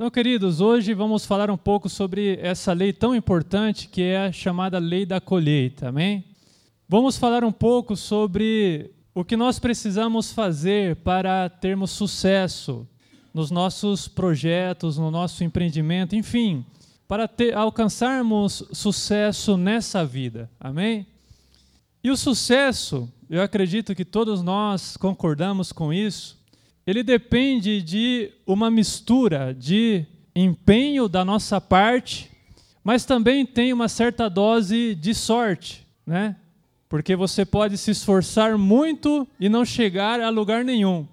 Então, queridos, hoje vamos falar um pouco sobre essa lei tão importante que é a chamada lei da colheita, amém? Vamos falar um pouco sobre o que nós precisamos fazer para termos sucesso nos nossos projetos, no nosso empreendimento, enfim, para ter, alcançarmos sucesso nessa vida, amém? E o sucesso, eu acredito que todos nós concordamos com isso, ele depende de uma mistura de empenho da nossa parte, mas também tem uma certa dose de sorte, né? Porque você pode se esforçar muito e não chegar a lugar nenhum.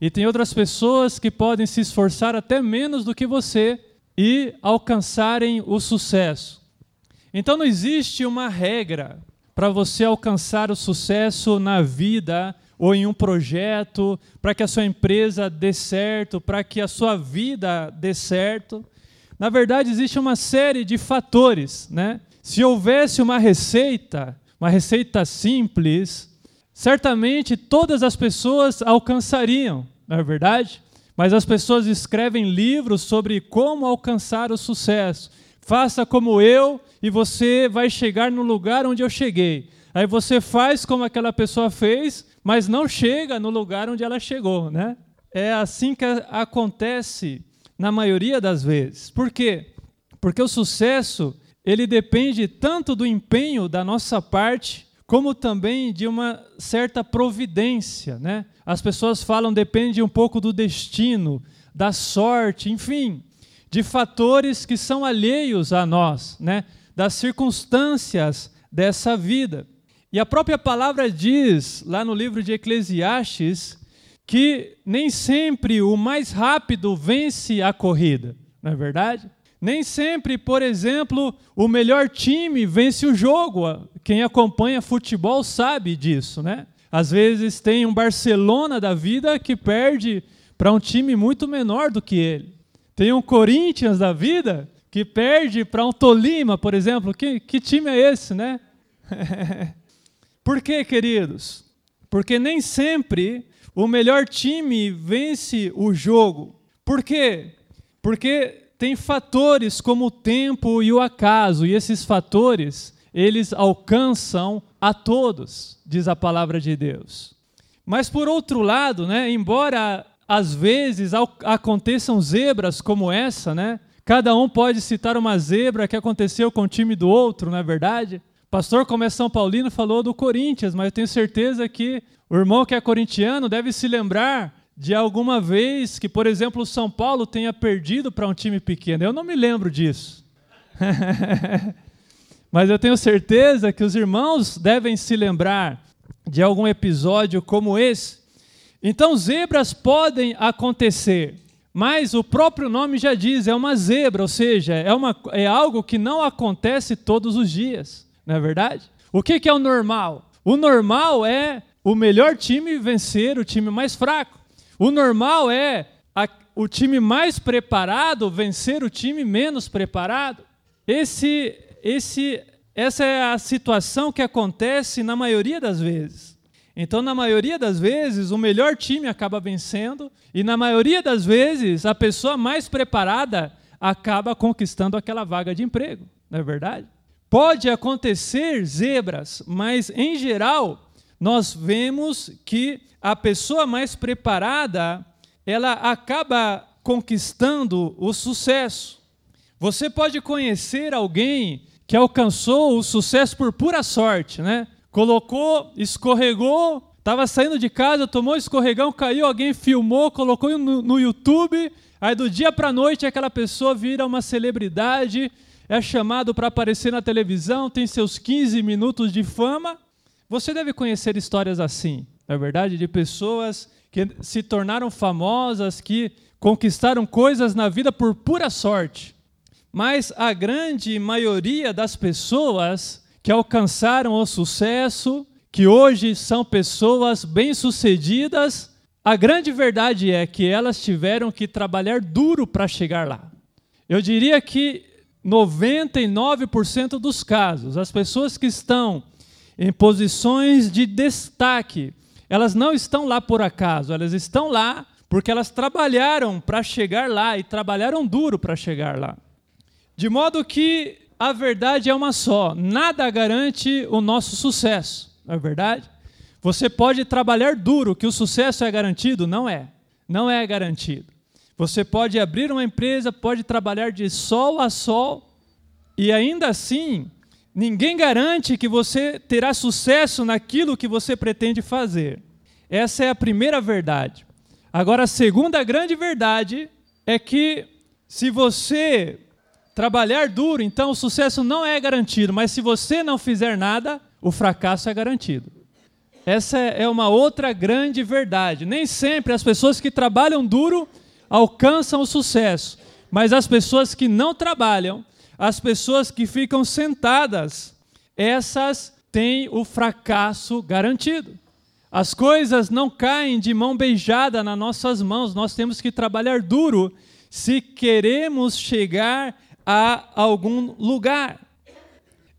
E tem outras pessoas que podem se esforçar até menos do que você e alcançarem o sucesso. Então não existe uma regra para você alcançar o sucesso na vida ou em um projeto, para que a sua empresa dê certo, para que a sua vida dê certo. Na verdade, existe uma série de fatores. Né? Se houvesse uma receita, uma receita simples, certamente todas as pessoas alcançariam, não é verdade? Mas as pessoas escrevem livros sobre como alcançar o sucesso. Faça como eu e você vai chegar no lugar onde eu cheguei. Aí você faz como aquela pessoa fez mas não chega no lugar onde ela chegou, né? É assim que acontece na maioria das vezes. Por quê? Porque o sucesso, ele depende tanto do empenho da nossa parte, como também de uma certa providência, né? As pessoas falam depende um pouco do destino, da sorte, enfim, de fatores que são alheios a nós, né? Das circunstâncias dessa vida. E a própria palavra diz, lá no livro de Eclesiastes, que nem sempre o mais rápido vence a corrida, não é verdade? Nem sempre, por exemplo, o melhor time vence o jogo. Quem acompanha futebol sabe disso, né? Às vezes tem um Barcelona da vida que perde para um time muito menor do que ele. Tem um Corinthians da vida que perde para um Tolima, por exemplo. Que, que time é esse, né? Por quê, queridos? Porque nem sempre o melhor time vence o jogo. Por quê? Porque tem fatores como o tempo e o acaso, e esses fatores, eles alcançam a todos, diz a palavra de Deus. Mas por outro lado, né, embora às vezes aconteçam zebras como essa, né? Cada um pode citar uma zebra que aconteceu com o time do outro, não é verdade? Pastor, como é São Paulino, falou do Corinthians, mas eu tenho certeza que o irmão que é corintiano deve se lembrar de alguma vez que, por exemplo, o São Paulo tenha perdido para um time pequeno. Eu não me lembro disso. mas eu tenho certeza que os irmãos devem se lembrar de algum episódio como esse. Então, zebras podem acontecer, mas o próprio nome já diz, é uma zebra, ou seja, é, uma, é algo que não acontece todos os dias não é verdade? O que, que é o normal? O normal é o melhor time vencer o time mais fraco. O normal é a, o time mais preparado vencer o time menos preparado. Esse, esse, essa é a situação que acontece na maioria das vezes. Então, na maioria das vezes, o melhor time acaba vencendo, e na maioria das vezes, a pessoa mais preparada acaba conquistando aquela vaga de emprego, não é verdade? Pode acontecer zebras, mas em geral nós vemos que a pessoa mais preparada, ela acaba conquistando o sucesso. Você pode conhecer alguém que alcançou o sucesso por pura sorte, né? Colocou, escorregou, estava saindo de casa, tomou escorregão, caiu, alguém filmou, colocou no, no YouTube, aí do dia para a noite aquela pessoa vira uma celebridade, é chamado para aparecer na televisão, tem seus 15 minutos de fama. Você deve conhecer histórias assim, não é verdade? De pessoas que se tornaram famosas, que conquistaram coisas na vida por pura sorte. Mas a grande maioria das pessoas que alcançaram o sucesso, que hoje são pessoas bem-sucedidas, a grande verdade é que elas tiveram que trabalhar duro para chegar lá. Eu diria que 99% dos casos, as pessoas que estão em posições de destaque, elas não estão lá por acaso, elas estão lá porque elas trabalharam para chegar lá e trabalharam duro para chegar lá. De modo que a verdade é uma só: nada garante o nosso sucesso, não é verdade? Você pode trabalhar duro, que o sucesso é garantido? Não é. Não é garantido. Você pode abrir uma empresa, pode trabalhar de sol a sol, e ainda assim, ninguém garante que você terá sucesso naquilo que você pretende fazer. Essa é a primeira verdade. Agora, a segunda grande verdade é que se você trabalhar duro, então o sucesso não é garantido, mas se você não fizer nada, o fracasso é garantido. Essa é uma outra grande verdade. Nem sempre as pessoas que trabalham duro alcançam o sucesso, mas as pessoas que não trabalham, as pessoas que ficam sentadas, essas têm o fracasso garantido. As coisas não caem de mão beijada nas nossas mãos, nós temos que trabalhar duro se queremos chegar a algum lugar.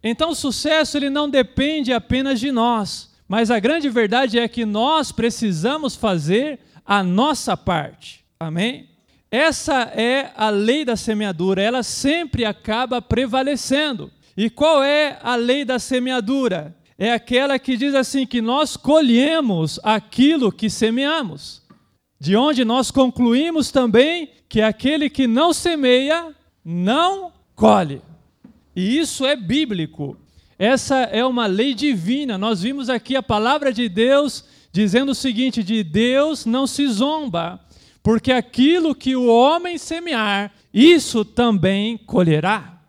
Então o sucesso ele não depende apenas de nós, mas a grande verdade é que nós precisamos fazer a nossa parte. Amém? Essa é a lei da semeadura, ela sempre acaba prevalecendo. E qual é a lei da semeadura? é aquela que diz assim: que nós colhemos aquilo que semeamos. De onde nós concluímos também que aquele que não semeia, não colhe. E isso é bíblico. Essa é uma lei divina. Nós vimos aqui a palavra de Deus dizendo o seguinte: de Deus não se zomba, porque aquilo que o homem semear, isso também colherá.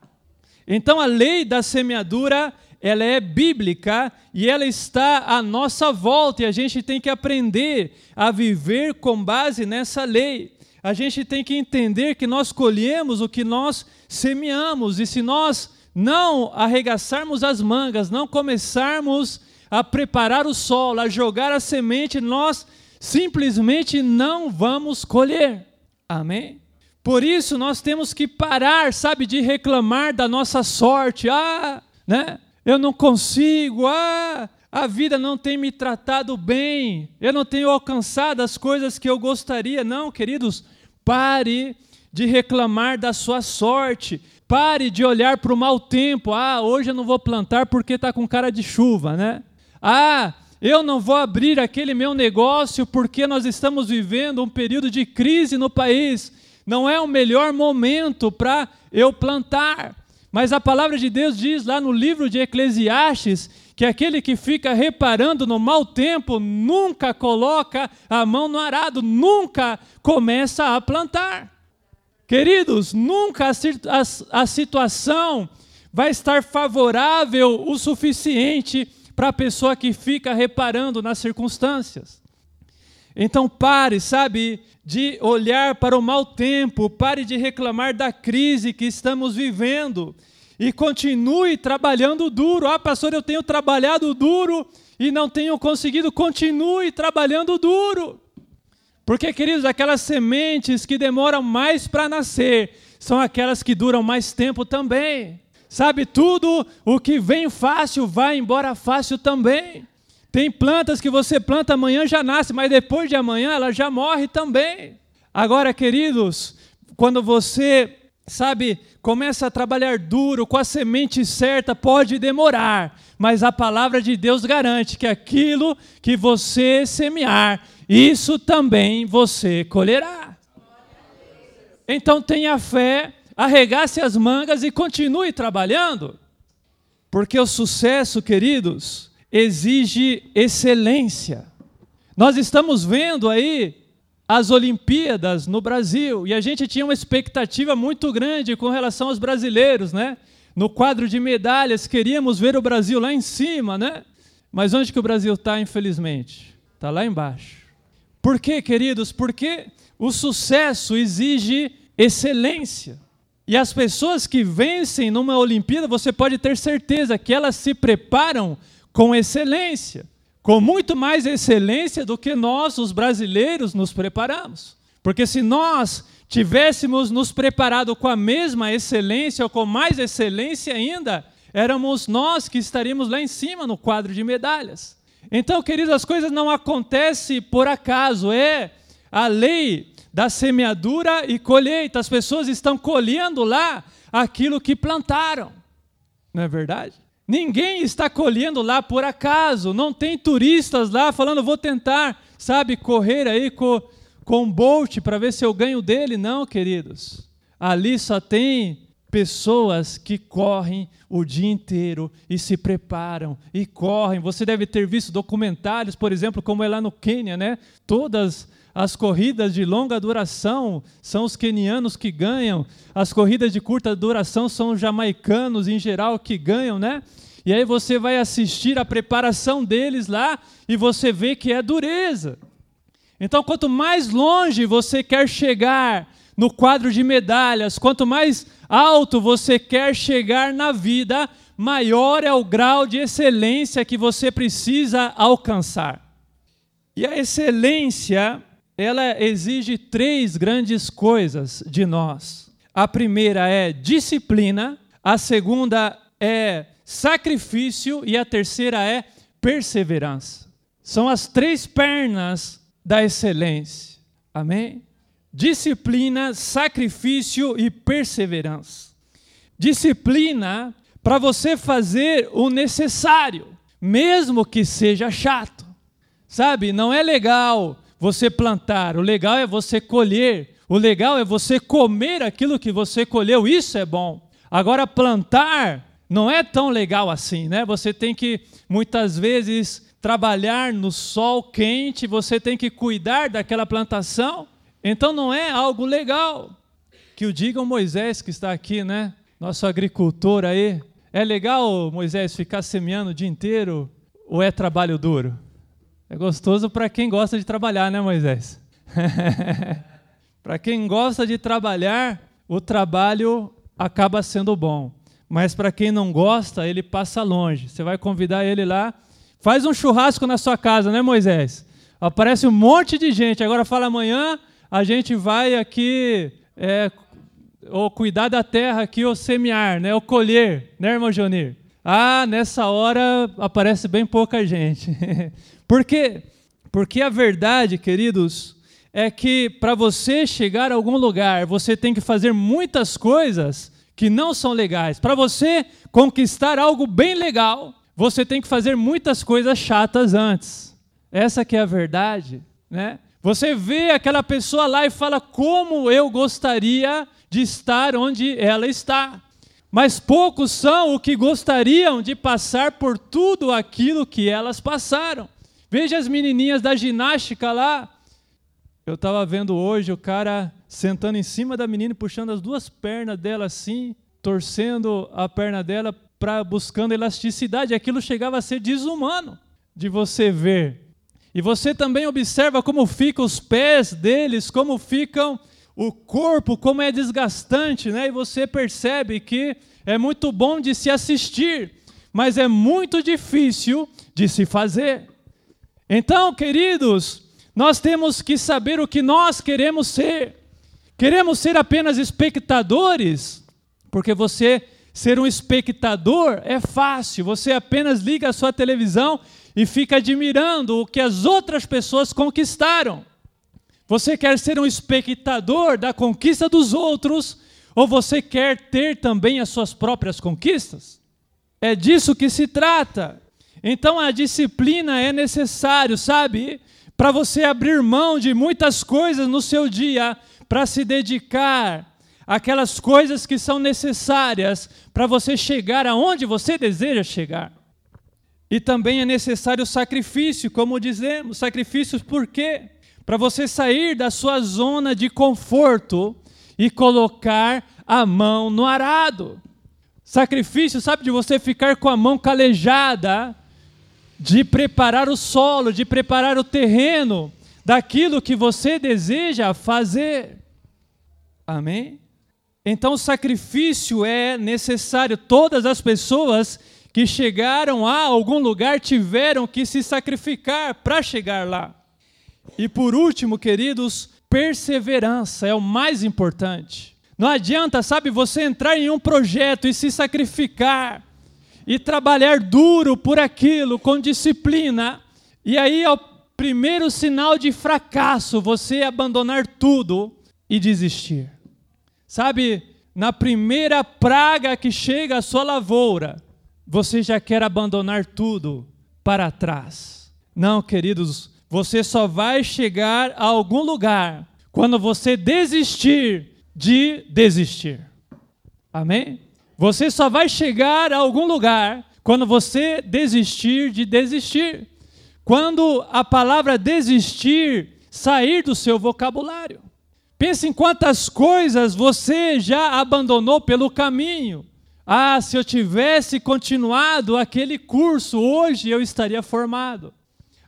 Então a lei da semeadura ela é bíblica e ela está à nossa volta e a gente tem que aprender a viver com base nessa lei. A gente tem que entender que nós colhemos o que nós semeamos e se nós não arregaçarmos as mangas, não começarmos a preparar o solo, a jogar a semente, nós simplesmente não vamos colher. Amém? Por isso nós temos que parar, sabe, de reclamar da nossa sorte. Ah, né? eu não consigo, ah, a vida não tem me tratado bem, eu não tenho alcançado as coisas que eu gostaria. Não, queridos, pare de reclamar da sua sorte, pare de olhar para o mau tempo. Ah, hoje eu não vou plantar porque está com cara de chuva, né? Ah, eu não vou abrir aquele meu negócio porque nós estamos vivendo um período de crise no país. Não é o melhor momento para eu plantar. Mas a palavra de Deus diz lá no livro de Eclesiastes que aquele que fica reparando no mau tempo nunca coloca a mão no arado, nunca começa a plantar. Queridos, nunca a, a, a situação vai estar favorável o suficiente para a pessoa que fica reparando nas circunstâncias. Então pare, sabe, de olhar para o mau tempo, pare de reclamar da crise que estamos vivendo e continue trabalhando duro. Ah, pastor, eu tenho trabalhado duro e não tenho conseguido. Continue trabalhando duro. Porque, queridos, aquelas sementes que demoram mais para nascer são aquelas que duram mais tempo também. Sabe, tudo o que vem fácil vai embora fácil também. Tem plantas que você planta amanhã já nasce, mas depois de amanhã ela já morre também. Agora, queridos, quando você, sabe, começa a trabalhar duro com a semente certa, pode demorar, mas a palavra de Deus garante que aquilo que você semear, isso também você colherá. Então tenha fé, arregace as mangas e continue trabalhando, porque o sucesso, queridos, exige excelência. Nós estamos vendo aí as Olimpíadas no Brasil e a gente tinha uma expectativa muito grande com relação aos brasileiros, né? No quadro de medalhas, queríamos ver o Brasil lá em cima, né? Mas onde que o Brasil está, infelizmente? Está lá embaixo. Por quê, queridos? Porque o sucesso exige excelência. E as pessoas que vencem numa Olimpíada, você pode ter certeza que elas se preparam com excelência, com muito mais excelência do que nós, os brasileiros, nos preparamos. Porque se nós tivéssemos nos preparado com a mesma excelência ou com mais excelência ainda, éramos nós que estaríamos lá em cima no quadro de medalhas. Então, queridos, as coisas não acontecem por acaso, é a lei da semeadura e colheita. As pessoas estão colhendo lá aquilo que plantaram. Não é verdade? Ninguém está colhendo lá por acaso. Não tem turistas lá falando, vou tentar, sabe, correr aí com, com Bolt para ver se eu ganho dele. Não, queridos. Ali só tem pessoas que correm o dia inteiro e se preparam e correm. Você deve ter visto documentários, por exemplo, como é lá no Quênia, né? Todas as corridas de longa duração são os quenianos que ganham, as corridas de curta duração são os jamaicanos em geral que ganham, né? E aí você vai assistir a preparação deles lá e você vê que é dureza. Então, quanto mais longe você quer chegar no quadro de medalhas, quanto mais alto você quer chegar na vida, maior é o grau de excelência que você precisa alcançar. E a excelência ela exige três grandes coisas de nós. A primeira é disciplina, a segunda é sacrifício e a terceira é perseverança. São as três pernas da excelência. Amém? Disciplina, sacrifício e perseverança. Disciplina para você fazer o necessário, mesmo que seja chato. Sabe, não é legal você plantar, o legal é você colher, o legal é você comer aquilo que você colheu, isso é bom. Agora, plantar não é tão legal assim, né? Você tem que, muitas vezes, trabalhar no sol quente, você tem que cuidar daquela plantação, então não é algo legal. Que o diga o Moisés que está aqui, né? Nosso agricultor aí. É legal, Moisés, ficar semeando o dia inteiro ou é trabalho duro? É gostoso para quem gosta de trabalhar, né, Moisés? para quem gosta de trabalhar, o trabalho acaba sendo bom. Mas para quem não gosta, ele passa longe. Você vai convidar ele lá, faz um churrasco na sua casa, né, Moisés? Aparece um monte de gente. Agora fala amanhã, a gente vai aqui é, ou cuidar da terra aqui, ou semear, né, ou colher, né, irmão Jonir? Ah, nessa hora aparece bem pouca gente. Por quê? Porque a verdade, queridos, é que para você chegar a algum lugar, você tem que fazer muitas coisas que não são legais. Para você conquistar algo bem legal, você tem que fazer muitas coisas chatas antes. Essa que é a verdade, né? Você vê aquela pessoa lá e fala como eu gostaria de estar onde ela está. Mas poucos são o que gostariam de passar por tudo aquilo que elas passaram. Veja as menininhas da ginástica lá. Eu estava vendo hoje o cara sentando em cima da menina, puxando as duas pernas dela assim, torcendo a perna dela para buscando elasticidade. Aquilo chegava a ser desumano de você ver. E você também observa como ficam os pés deles, como ficam o corpo, como é desgastante, né? E você percebe que é muito bom de se assistir, mas é muito difícil de se fazer. Então, queridos, nós temos que saber o que nós queremos ser. Queremos ser apenas espectadores? Porque você ser um espectador é fácil, você apenas liga a sua televisão e fica admirando o que as outras pessoas conquistaram. Você quer ser um espectador da conquista dos outros ou você quer ter também as suas próprias conquistas? É disso que se trata. Então a disciplina é necessário, sabe? Para você abrir mão de muitas coisas no seu dia para se dedicar àquelas coisas que são necessárias para você chegar aonde você deseja chegar. E também é necessário sacrifício, como dizemos, sacrifícios por quê? Para você sair da sua zona de conforto e colocar a mão no arado. Sacrifício, sabe, de você ficar com a mão calejada de preparar o solo, de preparar o terreno daquilo que você deseja fazer. Amém? Então o sacrifício é necessário. Todas as pessoas que chegaram a algum lugar tiveram que se sacrificar para chegar lá. E por último, queridos, perseverança é o mais importante. Não adianta, sabe, você entrar em um projeto e se sacrificar e trabalhar duro por aquilo, com disciplina, e aí ao primeiro sinal de fracasso você abandonar tudo e desistir. Sabe, na primeira praga que chega à sua lavoura, você já quer abandonar tudo para trás. Não, queridos, você só vai chegar a algum lugar quando você desistir de desistir. Amém? Você só vai chegar a algum lugar quando você desistir de desistir. Quando a palavra desistir sair do seu vocabulário. Pense em quantas coisas você já abandonou pelo caminho. Ah, se eu tivesse continuado aquele curso, hoje eu estaria formado.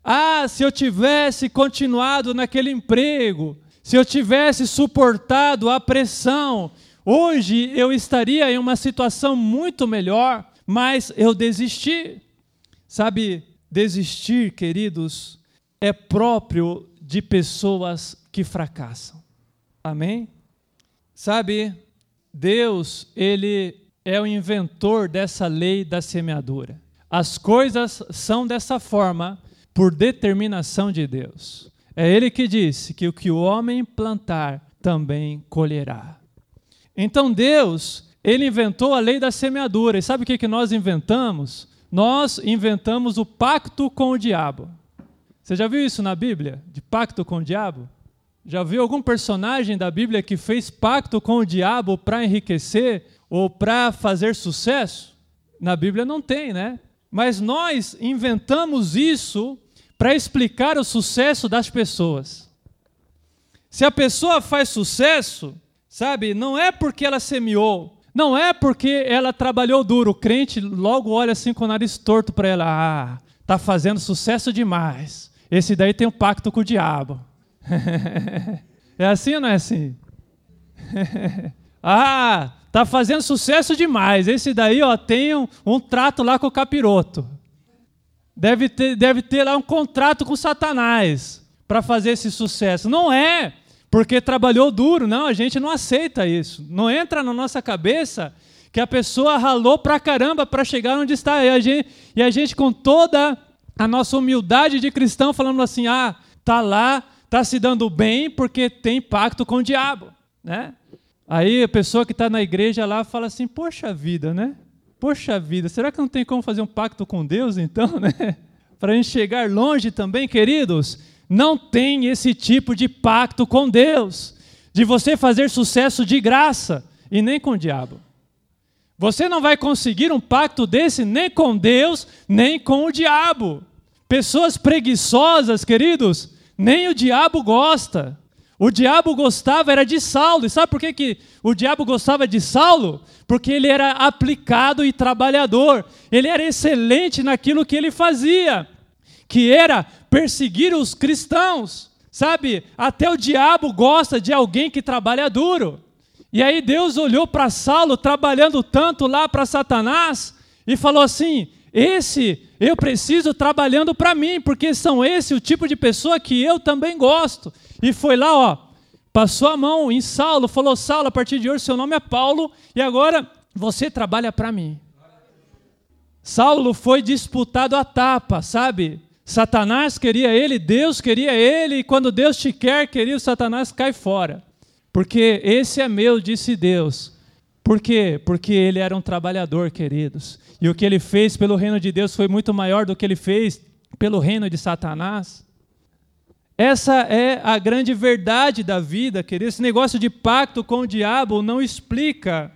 Ah, se eu tivesse continuado naquele emprego, se eu tivesse suportado a pressão, hoje eu estaria em uma situação muito melhor, mas eu desisti. Sabe, desistir, queridos, é próprio de pessoas que fracassam. Amém? Sabe, Deus, ele é o inventor dessa lei da semeadura. As coisas são dessa forma por determinação de Deus. É ele que disse que o que o homem plantar também colherá. Então Deus, ele inventou a lei da semeadura. E sabe o que, que nós inventamos? Nós inventamos o pacto com o diabo. Você já viu isso na Bíblia? De pacto com o diabo? Já viu algum personagem da Bíblia que fez pacto com o diabo para enriquecer ou para fazer sucesso? Na Bíblia não tem, né? Mas nós inventamos isso para explicar o sucesso das pessoas. Se a pessoa faz sucesso, sabe, não é porque ela semeou, não é porque ela trabalhou duro. O crente logo olha assim com o nariz torto para ela: ah, tá fazendo sucesso demais. Esse daí tem um pacto com o diabo. é assim ou não é assim? ah, tá fazendo sucesso demais. Esse daí, ó, tem um, um trato lá com o capiroto. Deve ter, deve ter lá um contrato com Satanás para fazer esse sucesso. Não é porque trabalhou duro, não, a gente não aceita isso. Não entra na nossa cabeça que a pessoa ralou pra caramba para chegar onde está. E a, gente, e a gente, com toda a nossa humildade de cristão, falando assim: ah, tá lá está se dando bem porque tem pacto com o diabo, né? Aí a pessoa que está na igreja lá fala assim, poxa vida, né? Poxa vida, será que não tem como fazer um pacto com Deus então, né? Para a gente chegar longe também, queridos, não tem esse tipo de pacto com Deus, de você fazer sucesso de graça e nem com o diabo. Você não vai conseguir um pacto desse nem com Deus, nem com o diabo. Pessoas preguiçosas, queridos, nem o diabo gosta. O diabo gostava era de Saulo. E sabe por que, que o diabo gostava de Saulo? Porque ele era aplicado e trabalhador. Ele era excelente naquilo que ele fazia, que era perseguir os cristãos. Sabe? Até o diabo gosta de alguém que trabalha duro. E aí Deus olhou para Saulo trabalhando tanto lá para Satanás e falou assim: esse eu preciso trabalhando para mim, porque são esse o tipo de pessoa que eu também gosto. E foi lá, ó, passou a mão em Saulo, falou: Saulo, a partir de hoje seu nome é Paulo e agora você trabalha para mim. Saulo foi disputado a tapa, sabe? Satanás queria ele, Deus queria ele, e quando Deus te quer, querido, Satanás cai fora. Porque esse é meu, disse Deus. Por quê? Porque ele era um trabalhador, queridos. E o que ele fez pelo reino de Deus foi muito maior do que ele fez pelo reino de Satanás. Essa é a grande verdade da vida, querido. Esse negócio de pacto com o diabo não explica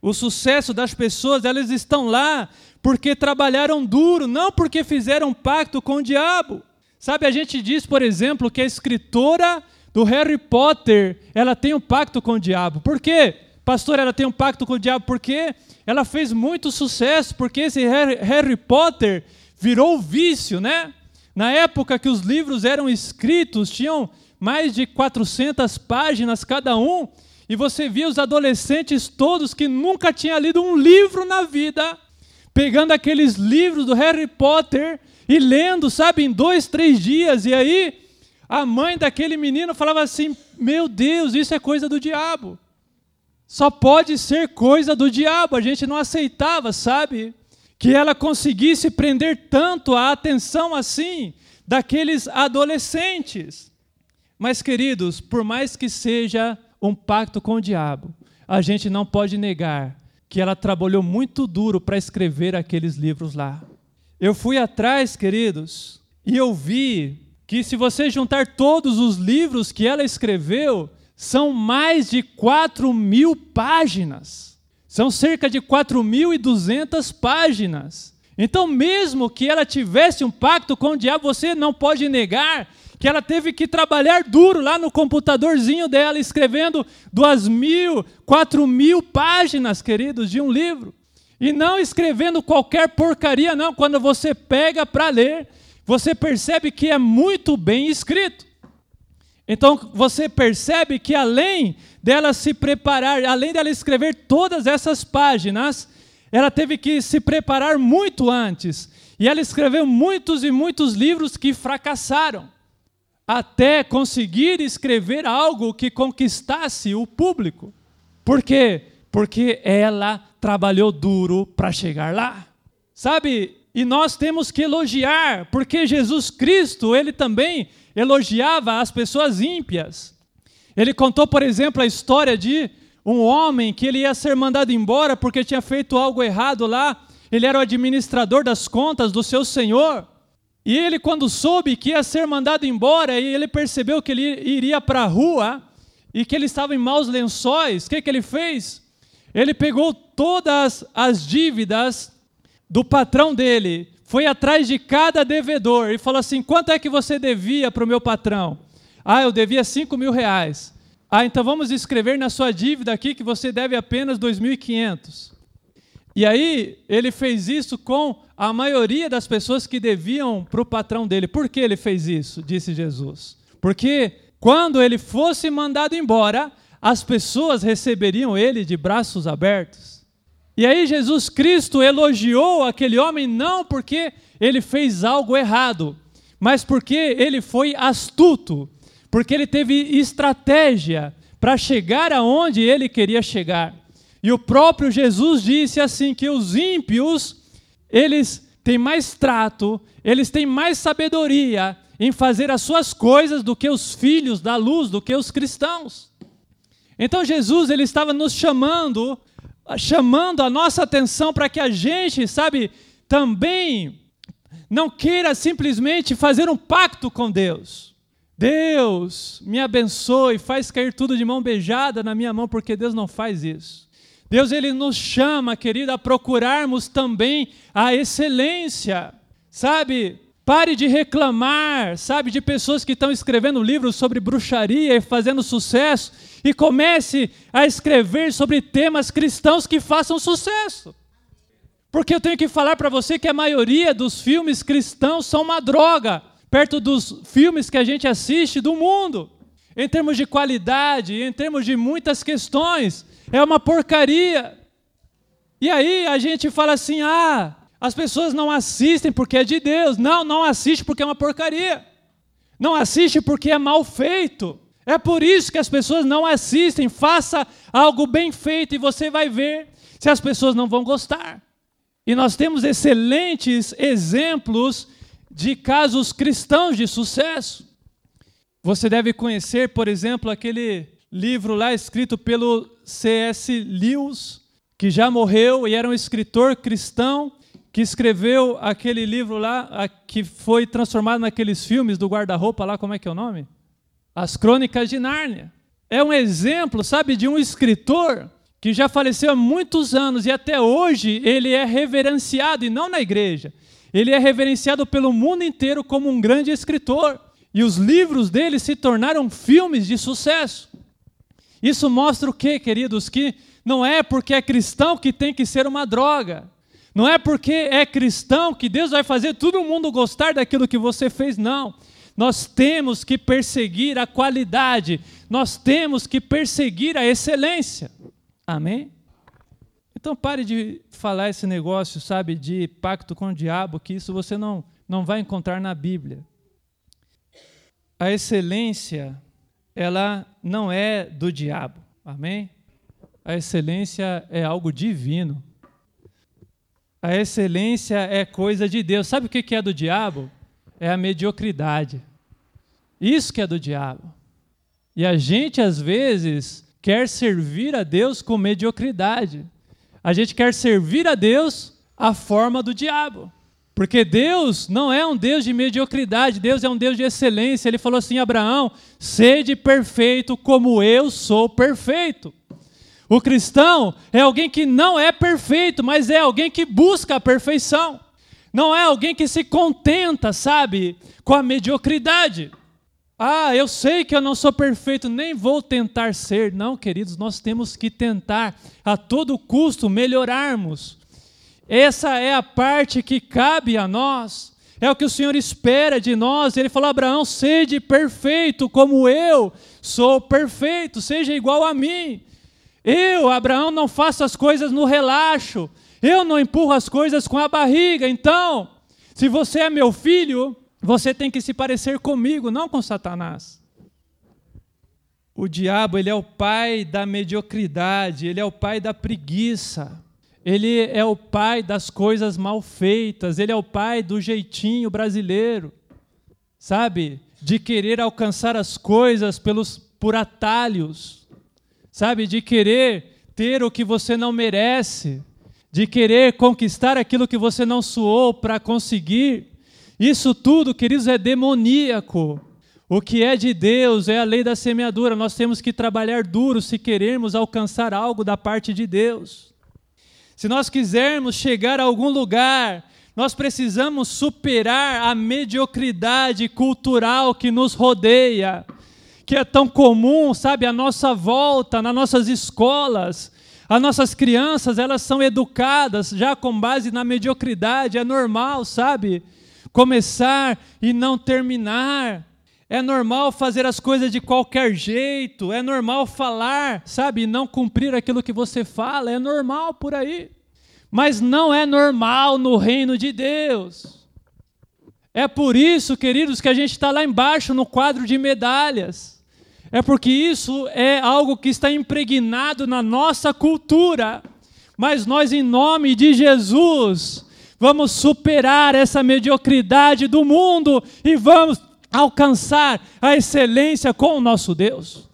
o sucesso das pessoas. Elas estão lá porque trabalharam duro, não porque fizeram pacto com o diabo. Sabe, a gente diz, por exemplo, que a escritora do Harry Potter, ela tem um pacto com o diabo. Por quê? Pastor, ela tem um pacto com o diabo porque ela fez muito sucesso, porque esse Harry Potter virou vício, né? Na época que os livros eram escritos, tinham mais de 400 páginas cada um, e você via os adolescentes todos que nunca tinham lido um livro na vida, pegando aqueles livros do Harry Potter e lendo, sabe, em dois, três dias, e aí a mãe daquele menino falava assim: Meu Deus, isso é coisa do diabo. Só pode ser coisa do diabo. A gente não aceitava, sabe? Que ela conseguisse prender tanto a atenção assim, daqueles adolescentes. Mas, queridos, por mais que seja um pacto com o diabo, a gente não pode negar que ela trabalhou muito duro para escrever aqueles livros lá. Eu fui atrás, queridos, e eu vi que se você juntar todos os livros que ela escreveu, são mais de 4 mil páginas. São cerca de 4.200 páginas. Então, mesmo que ela tivesse um pacto com o diabo, você não pode negar que ela teve que trabalhar duro lá no computadorzinho dela, escrevendo duas mil, quatro mil páginas, queridos, de um livro. E não escrevendo qualquer porcaria, não. Quando você pega para ler, você percebe que é muito bem escrito. Então você percebe que além dela se preparar, além dela escrever todas essas páginas, ela teve que se preparar muito antes. E ela escreveu muitos e muitos livros que fracassaram, até conseguir escrever algo que conquistasse o público. Por quê? Porque ela trabalhou duro para chegar lá. Sabe? E nós temos que elogiar, porque Jesus Cristo, ele também elogiava as pessoas ímpias. Ele contou, por exemplo, a história de um homem que ele ia ser mandado embora porque tinha feito algo errado lá. Ele era o administrador das contas do seu senhor. E ele, quando soube que ia ser mandado embora, e ele percebeu que ele iria para a rua e que ele estava em maus lençóis, o que, que ele fez? Ele pegou todas as dívidas do patrão dele, foi atrás de cada devedor e falou assim: quanto é que você devia para o meu patrão? Ah, eu devia 5 mil reais. Ah, então vamos escrever na sua dívida aqui que você deve apenas 2.500. E aí ele fez isso com a maioria das pessoas que deviam para o patrão dele. Por que ele fez isso? Disse Jesus. Porque quando ele fosse mandado embora, as pessoas receberiam ele de braços abertos. E aí Jesus Cristo elogiou aquele homem não porque ele fez algo errado, mas porque ele foi astuto, porque ele teve estratégia para chegar aonde ele queria chegar. E o próprio Jesus disse assim que os ímpios, eles têm mais trato, eles têm mais sabedoria em fazer as suas coisas do que os filhos da luz, do que os cristãos. Então Jesus ele estava nos chamando chamando a nossa atenção para que a gente, sabe, também não queira simplesmente fazer um pacto com Deus. Deus me abençoe, faz cair tudo de mão beijada na minha mão, porque Deus não faz isso. Deus ele nos chama, querido, a procurarmos também a excelência. Sabe? Pare de reclamar, sabe, de pessoas que estão escrevendo livros sobre bruxaria e fazendo sucesso, e comece a escrever sobre temas cristãos que façam sucesso. Porque eu tenho que falar para você que a maioria dos filmes cristãos são uma droga, perto dos filmes que a gente assiste do mundo. Em termos de qualidade, em termos de muitas questões, é uma porcaria. E aí a gente fala assim: ah, as pessoas não assistem porque é de Deus. Não, não assiste porque é uma porcaria. Não assiste porque é mal feito. É por isso que as pessoas não assistem. Faça algo bem feito e você vai ver se as pessoas não vão gostar. E nós temos excelentes exemplos de casos cristãos de sucesso. Você deve conhecer, por exemplo, aquele livro lá escrito pelo C.S. Lewis, que já morreu e era um escritor cristão que escreveu aquele livro lá, que foi transformado naqueles filmes do guarda-roupa lá, como é que é o nome? As Crônicas de Nárnia. É um exemplo, sabe, de um escritor que já faleceu há muitos anos e até hoje ele é reverenciado, e não na igreja. Ele é reverenciado pelo mundo inteiro como um grande escritor. E os livros dele se tornaram filmes de sucesso. Isso mostra o quê, queridos? Que não é porque é cristão que tem que ser uma droga. Não é porque é cristão que Deus vai fazer todo mundo gostar daquilo que você fez, não. Nós temos que perseguir a qualidade, nós temos que perseguir a excelência. Amém? Então pare de falar esse negócio, sabe, de pacto com o diabo, que isso você não, não vai encontrar na Bíblia. A excelência, ela não é do diabo. Amém? A excelência é algo divino. A excelência é coisa de Deus. Sabe o que é do diabo? é a mediocridade. Isso que é do diabo. E a gente, às vezes, quer servir a Deus com mediocridade. A gente quer servir a Deus à forma do diabo. Porque Deus não é um Deus de mediocridade, Deus é um Deus de excelência. Ele falou assim: Abraão, sede perfeito como eu sou perfeito. O cristão é alguém que não é perfeito, mas é alguém que busca a perfeição. Não é alguém que se contenta, sabe, com a mediocridade. Ah, eu sei que eu não sou perfeito, nem vou tentar ser. Não, queridos, nós temos que tentar a todo custo melhorarmos. Essa é a parte que cabe a nós. É o que o Senhor espera de nós. Ele falou: Abraão, sede perfeito como eu sou perfeito, seja igual a mim. Eu, Abraão, não faço as coisas no relaxo. Eu não empurro as coisas com a barriga. Então, se você é meu filho, você tem que se parecer comigo, não com Satanás. O diabo, ele é o pai da mediocridade, ele é o pai da preguiça. Ele é o pai das coisas mal feitas, ele é o pai do jeitinho brasileiro. Sabe? De querer alcançar as coisas pelos por atalhos. Sabe? De querer ter o que você não merece, de querer conquistar aquilo que você não suou para conseguir. Isso tudo, queridos, é demoníaco. O que é de Deus é a lei da semeadura. Nós temos que trabalhar duro se queremos alcançar algo da parte de Deus. Se nós quisermos chegar a algum lugar, nós precisamos superar a mediocridade cultural que nos rodeia, que é tão comum, sabe, à nossa volta, nas nossas escolas. As nossas crianças, elas são educadas já com base na mediocridade, é normal, sabe? começar e não terminar. É normal fazer as coisas de qualquer jeito, é normal falar, sabe, não cumprir aquilo que você fala, é normal por aí. Mas não é normal no reino de Deus. É por isso, queridos, que a gente está lá embaixo no quadro de medalhas. É porque isso é algo que está impregnado na nossa cultura. Mas nós, em nome de Jesus, vamos superar essa mediocridade do mundo e vamos alcançar a excelência com o nosso Deus.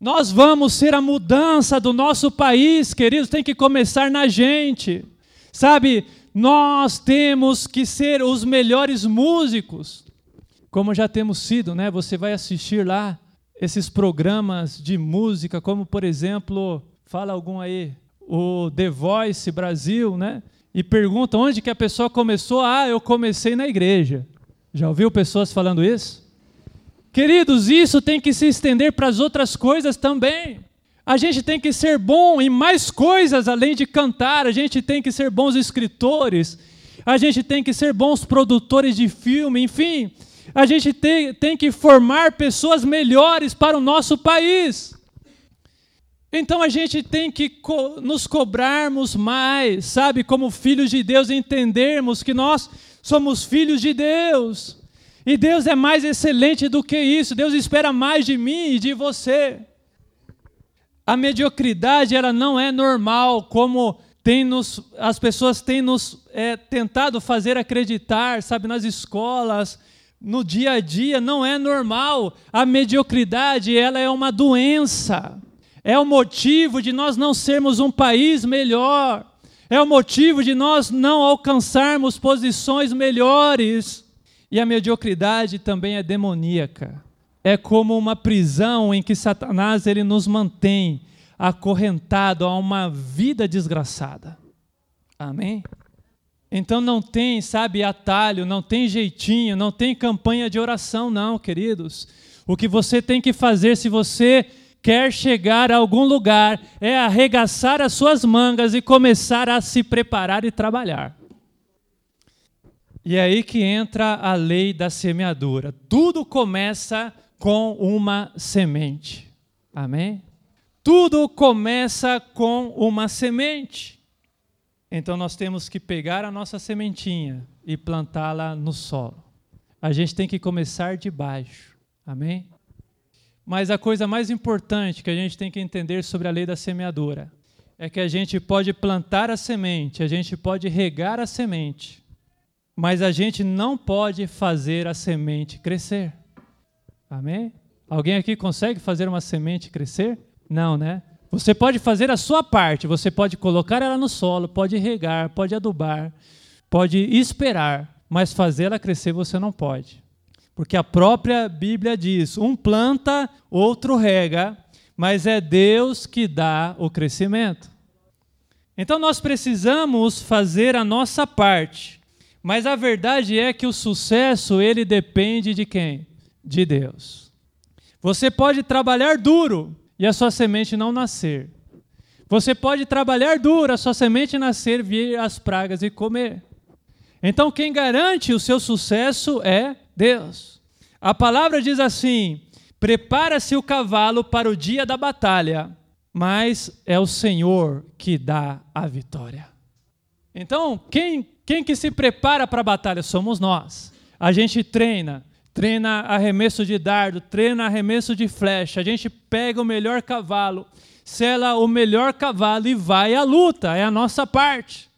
Nós vamos ser a mudança do nosso país, queridos, tem que começar na gente. Sabe, nós temos que ser os melhores músicos, como já temos sido, né? Você vai assistir lá esses programas de música, como por exemplo, fala algum aí, o The Voice Brasil, né? E pergunta onde que a pessoa começou. Ah, eu comecei na igreja. Já ouviu pessoas falando isso? Queridos, isso tem que se estender para as outras coisas também. A gente tem que ser bom em mais coisas além de cantar. A gente tem que ser bons escritores. A gente tem que ser bons produtores de filme. Enfim, a gente tem, tem que formar pessoas melhores para o nosso país. Então a gente tem que co nos cobrarmos mais, sabe, como filhos de Deus, entendermos que nós somos filhos de Deus. E Deus é mais excelente do que isso. Deus espera mais de mim e de você. A mediocridade ela não é normal, como tem nos, as pessoas têm nos é, tentado fazer acreditar, sabe, nas escolas, no dia a dia, não é normal. A mediocridade ela é uma doença é o motivo de nós não sermos um país melhor, é o motivo de nós não alcançarmos posições melhores. E a mediocridade também é demoníaca. É como uma prisão em que Satanás ele nos mantém acorrentado a uma vida desgraçada. Amém? Então não tem, sabe, atalho, não tem jeitinho, não tem campanha de oração, não, queridos. O que você tem que fazer se você quer chegar a algum lugar é arregaçar as suas mangas e começar a se preparar e trabalhar. E é aí que entra a lei da semeadura. Tudo começa com uma semente. Amém? Tudo começa com uma semente. Então nós temos que pegar a nossa sementinha e plantá-la no solo. A gente tem que começar de baixo. Amém? Mas a coisa mais importante que a gente tem que entender sobre a lei da semeadura é que a gente pode plantar a semente, a gente pode regar a semente, mas a gente não pode fazer a semente crescer. Amém? Alguém aqui consegue fazer uma semente crescer? Não, né? Você pode fazer a sua parte, você pode colocar ela no solo, pode regar, pode adubar, pode esperar, mas fazer ela crescer você não pode. Porque a própria Bíblia diz: um planta, outro rega, mas é Deus que dá o crescimento. Então nós precisamos fazer a nossa parte. Mas a verdade é que o sucesso ele depende de quem? De Deus. Você pode trabalhar duro e a sua semente não nascer. Você pode trabalhar duro, a sua semente nascer, vir as pragas e comer. Então, quem garante o seu sucesso é Deus. A palavra diz assim: prepara-se o cavalo para o dia da batalha, mas é o Senhor que dá a vitória. Então, quem, quem que se prepara para a batalha? Somos nós. A gente treina, treina arremesso de dardo, treina arremesso de flecha. A gente pega o melhor cavalo, sela o melhor cavalo e vai à luta, é a nossa parte.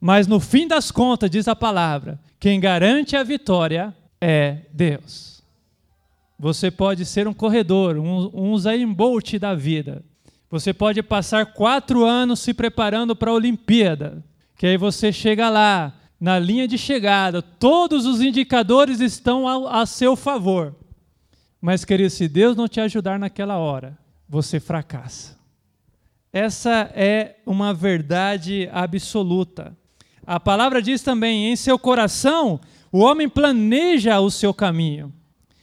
Mas no fim das contas, diz a palavra, quem garante a vitória é Deus. Você pode ser um corredor, um, um Bolt da vida. Você pode passar quatro anos se preparando para a Olimpíada, que aí você chega lá, na linha de chegada, todos os indicadores estão a, a seu favor. Mas, querido, se Deus não te ajudar naquela hora, você fracassa. Essa é uma verdade absoluta. A palavra diz também: em seu coração, o homem planeja o seu caminho.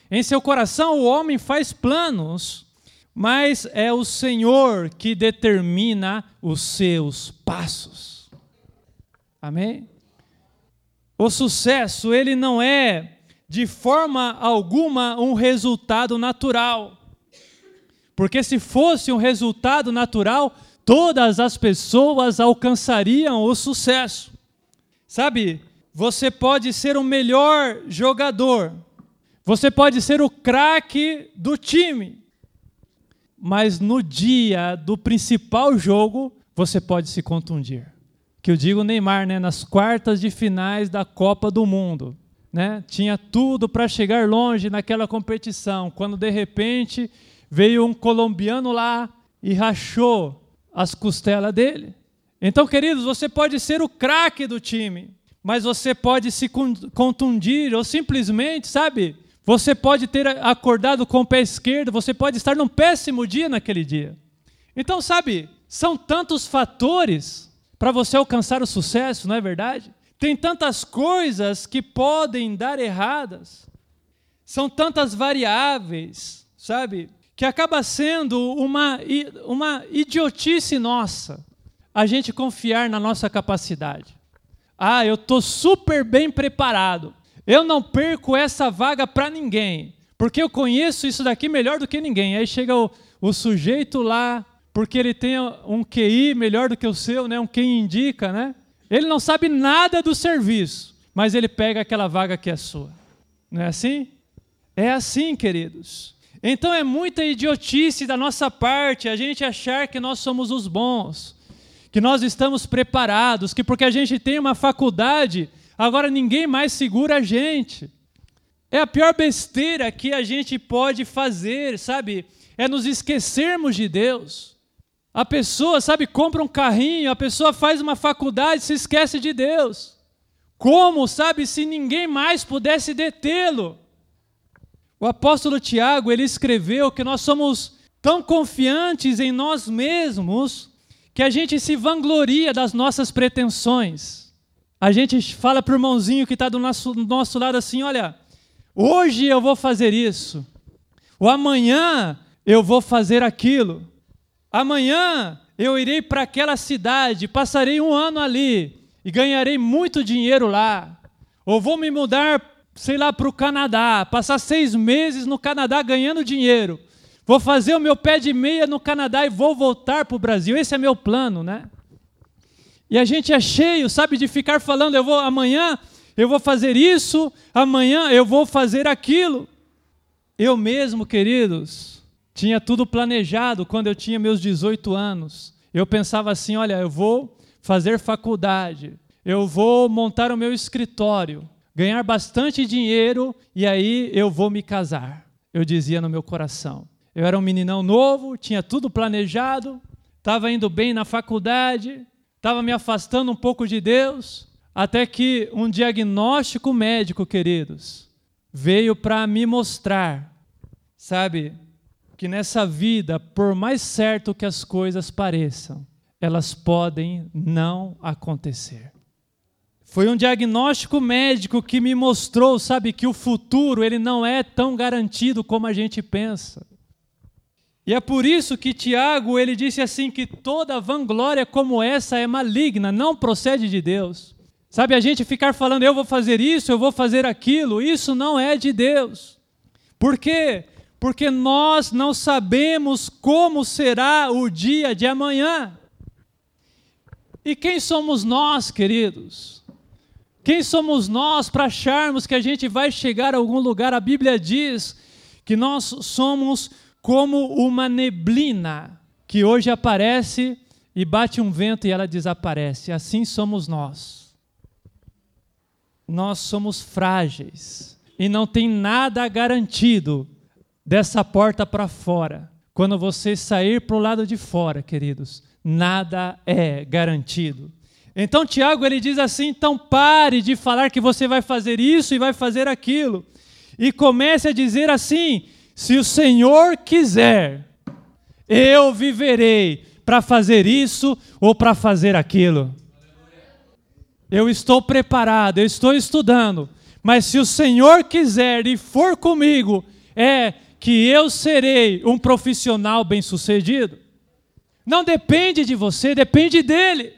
Em seu coração, o homem faz planos, mas é o Senhor que determina os seus passos. Amém? O sucesso, ele não é de forma alguma um resultado natural. Porque se fosse um resultado natural, todas as pessoas alcançariam o sucesso. Sabe, você pode ser o melhor jogador, você pode ser o craque do time, mas no dia do principal jogo, você pode se contundir. Que eu digo Neymar, né, nas quartas de finais da Copa do Mundo, né? Tinha tudo para chegar longe naquela competição, quando de repente veio um colombiano lá e rachou as costelas dele. Então, queridos, você pode ser o craque do time, mas você pode se contundir ou simplesmente, sabe? Você pode ter acordado com o pé esquerdo, você pode estar num péssimo dia naquele dia. Então, sabe, são tantos fatores para você alcançar o sucesso, não é verdade? Tem tantas coisas que podem dar erradas. São tantas variáveis, sabe? Que acaba sendo uma, uma idiotice nossa a gente confiar na nossa capacidade. Ah, eu estou super bem preparado. Eu não perco essa vaga para ninguém, porque eu conheço isso daqui melhor do que ninguém. Aí chega o, o sujeito lá, porque ele tem um QI melhor do que o seu, né? um quem indica, né? Ele não sabe nada do serviço, mas ele pega aquela vaga que é sua. Não é assim? É assim, queridos. Então é muita idiotice da nossa parte a gente achar que nós somos os bons que nós estamos preparados, que porque a gente tem uma faculdade, agora ninguém mais segura a gente. É a pior besteira que a gente pode fazer, sabe? É nos esquecermos de Deus. A pessoa, sabe, compra um carrinho, a pessoa faz uma faculdade, se esquece de Deus. Como, sabe, se ninguém mais pudesse detê-lo? O apóstolo Tiago, ele escreveu que nós somos tão confiantes em nós mesmos que a gente se vangloria das nossas pretensões. A gente fala para o irmãozinho que está do nosso, do nosso lado assim: olha, hoje eu vou fazer isso, ou amanhã eu vou fazer aquilo, amanhã eu irei para aquela cidade, passarei um ano ali e ganharei muito dinheiro lá, ou vou me mudar, sei lá, para o Canadá, passar seis meses no Canadá ganhando dinheiro. Vou fazer o meu pé de meia no Canadá e vou voltar para o Brasil. Esse é meu plano, né? E a gente é cheio, sabe, de ficar falando, eu vou amanhã, eu vou fazer isso, amanhã eu vou fazer aquilo. Eu mesmo, queridos, tinha tudo planejado quando eu tinha meus 18 anos. Eu pensava assim, olha, eu vou fazer faculdade, eu vou montar o meu escritório, ganhar bastante dinheiro e aí eu vou me casar. Eu dizia no meu coração. Eu era um meninão novo, tinha tudo planejado, estava indo bem na faculdade, estava me afastando um pouco de Deus, até que um diagnóstico médico, queridos, veio para me mostrar, sabe, que nessa vida, por mais certo que as coisas pareçam, elas podem não acontecer. Foi um diagnóstico médico que me mostrou, sabe, que o futuro ele não é tão garantido como a gente pensa. E é por isso que Tiago ele disse assim que toda vanglória como essa é maligna, não procede de Deus. Sabe, a gente ficar falando eu vou fazer isso, eu vou fazer aquilo, isso não é de Deus. Por quê? Porque nós não sabemos como será o dia de amanhã. E quem somos nós, queridos? Quem somos nós para acharmos que a gente vai chegar a algum lugar? A Bíblia diz que nós somos como uma neblina que hoje aparece e bate um vento e ela desaparece. Assim somos nós. Nós somos frágeis e não tem nada garantido dessa porta para fora. Quando você sair para o lado de fora, queridos, nada é garantido. Então Tiago ele diz assim: então pare de falar que você vai fazer isso e vai fazer aquilo, e comece a dizer assim: se o Senhor quiser, eu viverei para fazer isso ou para fazer aquilo. Eu estou preparado, eu estou estudando, mas se o Senhor quiser e for comigo, é que eu serei um profissional bem-sucedido. Não depende de você, depende dele.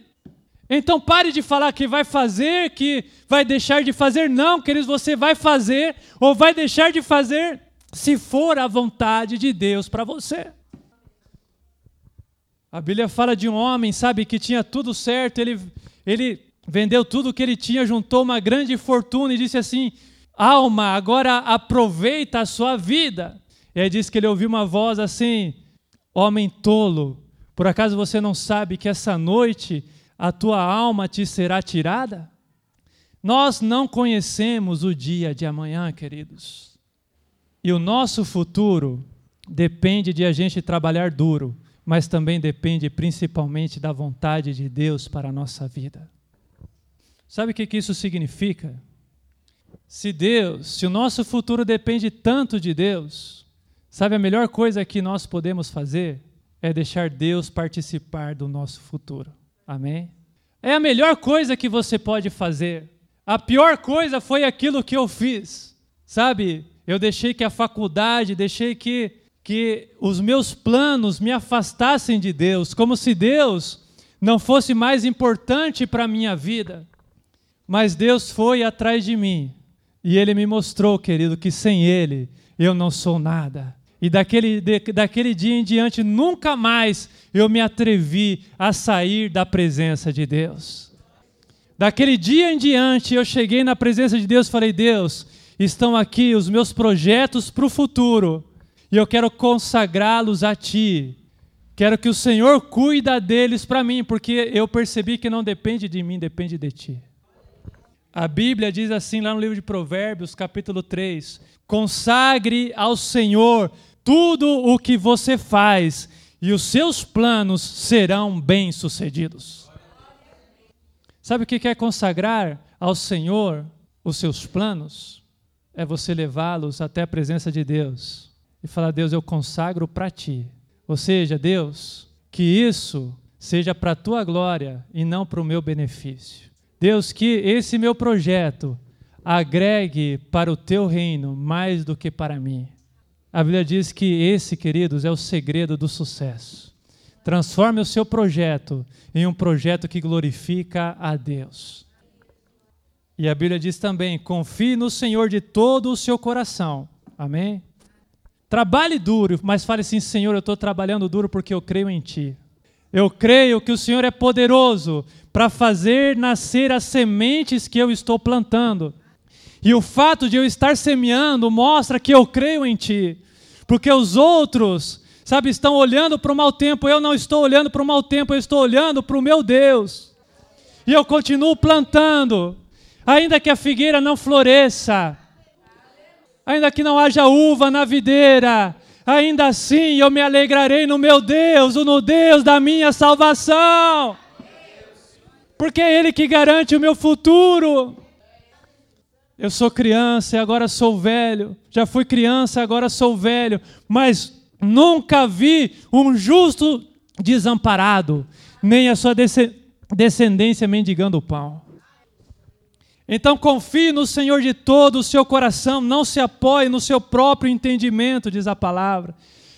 Então pare de falar que vai fazer, que vai deixar de fazer. Não, queridos, você vai fazer ou vai deixar de fazer se for a vontade de Deus para você. A Bíblia fala de um homem, sabe, que tinha tudo certo, ele, ele vendeu tudo o que ele tinha, juntou uma grande fortuna e disse assim: Alma, agora aproveita a sua vida. E aí diz que ele ouviu uma voz assim: Homem tolo, por acaso você não sabe que essa noite a tua alma te será tirada? Nós não conhecemos o dia de amanhã, queridos. E o nosso futuro depende de a gente trabalhar duro, mas também depende principalmente da vontade de Deus para a nossa vida. Sabe o que, isso significa? Se Deus, se o nosso futuro depende tanto de Deus, sabe a melhor coisa que nós podemos fazer é deixar Deus participar do nosso futuro. Amém? É a melhor coisa que você pode fazer. A pior coisa foi aquilo que eu fiz. Sabe? Eu deixei que a faculdade, deixei que, que os meus planos me afastassem de Deus, como se Deus não fosse mais importante para a minha vida. Mas Deus foi atrás de mim e Ele me mostrou, querido, que sem Ele eu não sou nada. E daquele, de, daquele dia em diante, nunca mais eu me atrevi a sair da presença de Deus. Daquele dia em diante, eu cheguei na presença de Deus e falei: Deus, estão aqui os meus projetos para o futuro e eu quero consagrá-los a Ti. Quero que o Senhor cuida deles para mim, porque eu percebi que não depende de mim, depende de Ti. A Bíblia diz assim lá no livro de Provérbios, capítulo 3: Consagre ao Senhor tudo o que você faz, e os seus planos serão bem-sucedidos. Sabe o que é consagrar ao Senhor os seus planos? É você levá-los até a presença de Deus e falar: Deus, eu consagro para ti. Ou seja, Deus, que isso seja para a tua glória e não para o meu benefício. Deus, que esse meu projeto agregue para o teu reino mais do que para mim. A Bíblia diz que esse, queridos, é o segredo do sucesso. Transforme o seu projeto em um projeto que glorifica a Deus. E a Bíblia diz também: confie no Senhor de todo o seu coração. Amém? Trabalhe duro, mas fale assim: Senhor, eu estou trabalhando duro porque eu creio em Ti. Eu creio que o Senhor é poderoso para fazer nascer as sementes que eu estou plantando. E o fato de eu estar semeando mostra que eu creio em Ti. Porque os outros, sabe, estão olhando para o mau tempo, eu não estou olhando para o mau tempo, eu estou olhando para o meu Deus. e eu continuo plantando, ainda que a figueira não floresça, ainda que não haja uva na videira, ainda assim eu me alegrarei no meu Deus, no Deus da minha salvação, porque é Ele que garante o meu futuro. Eu sou criança e agora sou velho, já fui criança, agora sou velho, mas nunca vi um justo desamparado, nem a sua descendência mendigando o pão. Então confie no Senhor de todo o seu coração, não se apoie no seu próprio entendimento, diz a palavra.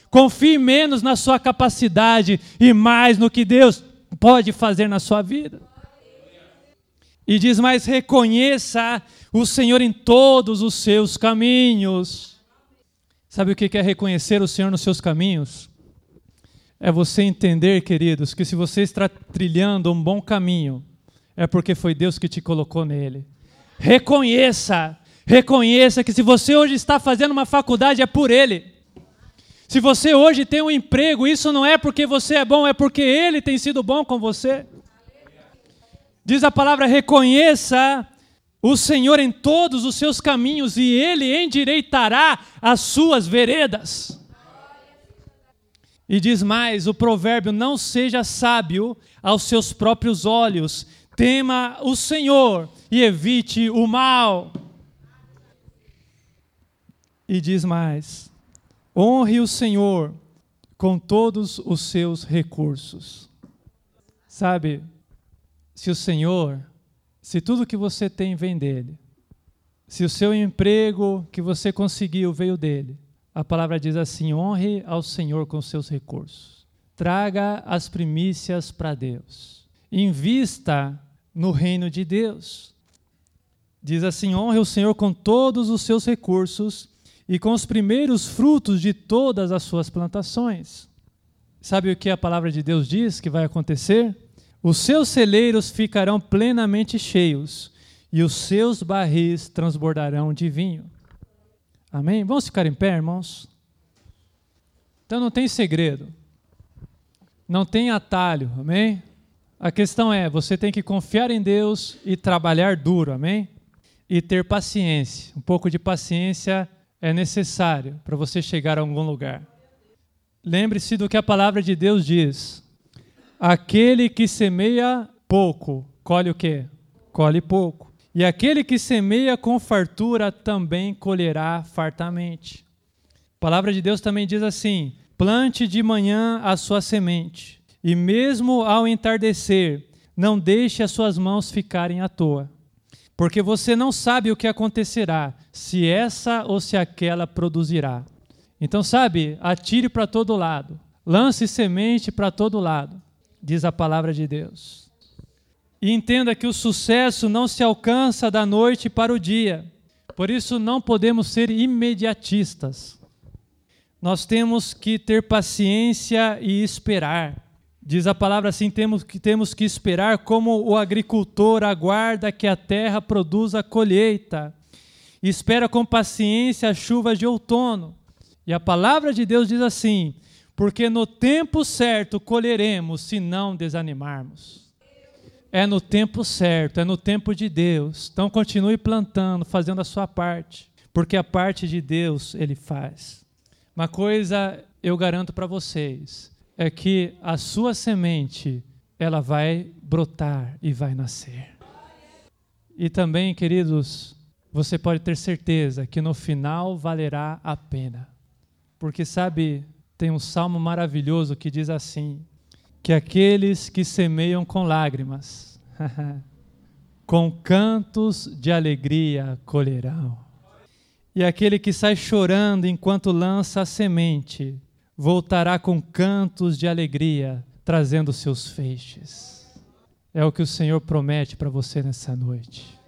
Confie menos na sua capacidade e mais no que Deus pode fazer na sua vida. E diz mais: reconheça o Senhor em todos os seus caminhos. Sabe o que é reconhecer o Senhor nos seus caminhos? É você entender, queridos, que se você está trilhando um bom caminho, é porque foi Deus que te colocou nele. Reconheça, reconheça que se você hoje está fazendo uma faculdade é por Ele. Se você hoje tem um emprego, isso não é porque você é bom, é porque Ele tem sido bom com você. Diz a palavra: reconheça o Senhor em todos os seus caminhos e Ele endireitará as suas veredas. E diz mais: o provérbio: não seja sábio aos seus próprios olhos, tema o Senhor e evite o mal. E diz mais: honre o Senhor com todos os seus recursos. Sabe, se o Senhor, se tudo que você tem vem dele, se o seu emprego que você conseguiu veio dele, a palavra diz assim: honre ao Senhor com seus recursos. Traga as primícias para Deus. Invista no reino de Deus. Diz assim: honre o Senhor com todos os seus recursos e com os primeiros frutos de todas as suas plantações. Sabe o que a palavra de Deus diz que vai acontecer? Os seus celeiros ficarão plenamente cheios e os seus barris transbordarão de vinho. Amém? Vamos ficar em pé, irmãos? Então não tem segredo, não tem atalho, amém? A questão é: você tem que confiar em Deus e trabalhar duro, amém? E ter paciência. Um pouco de paciência é necessário para você chegar a algum lugar. Lembre-se do que a palavra de Deus diz: aquele que semeia pouco, colhe o quê? Colhe pouco. E aquele que semeia com fartura também colherá fartamente. A palavra de Deus também diz assim: plante de manhã a sua semente, e mesmo ao entardecer, não deixe as suas mãos ficarem à toa porque você não sabe o que acontecerá, se essa ou se aquela produzirá. Então, sabe, atire para todo lado, lance semente para todo lado, diz a palavra de Deus. E entenda que o sucesso não se alcança da noite para o dia, por isso não podemos ser imediatistas. Nós temos que ter paciência e esperar. Diz a palavra assim: temos que, temos que esperar como o agricultor aguarda que a terra produza colheita, espera com paciência as chuvas de outono. E a palavra de Deus diz assim: porque no tempo certo colheremos se não desanimarmos. É no tempo certo, é no tempo de Deus. Então continue plantando, fazendo a sua parte, porque a parte de Deus ele faz. Uma coisa eu garanto para vocês é que a sua semente ela vai brotar e vai nascer. E também, queridos, você pode ter certeza que no final valerá a pena. Porque sabe, tem um salmo maravilhoso que diz assim: que aqueles que semeiam com lágrimas, com cantos de alegria colherão. E aquele que sai chorando enquanto lança a semente, voltará com cantos de alegria, trazendo seus feixes. É o que o Senhor promete para você nessa noite.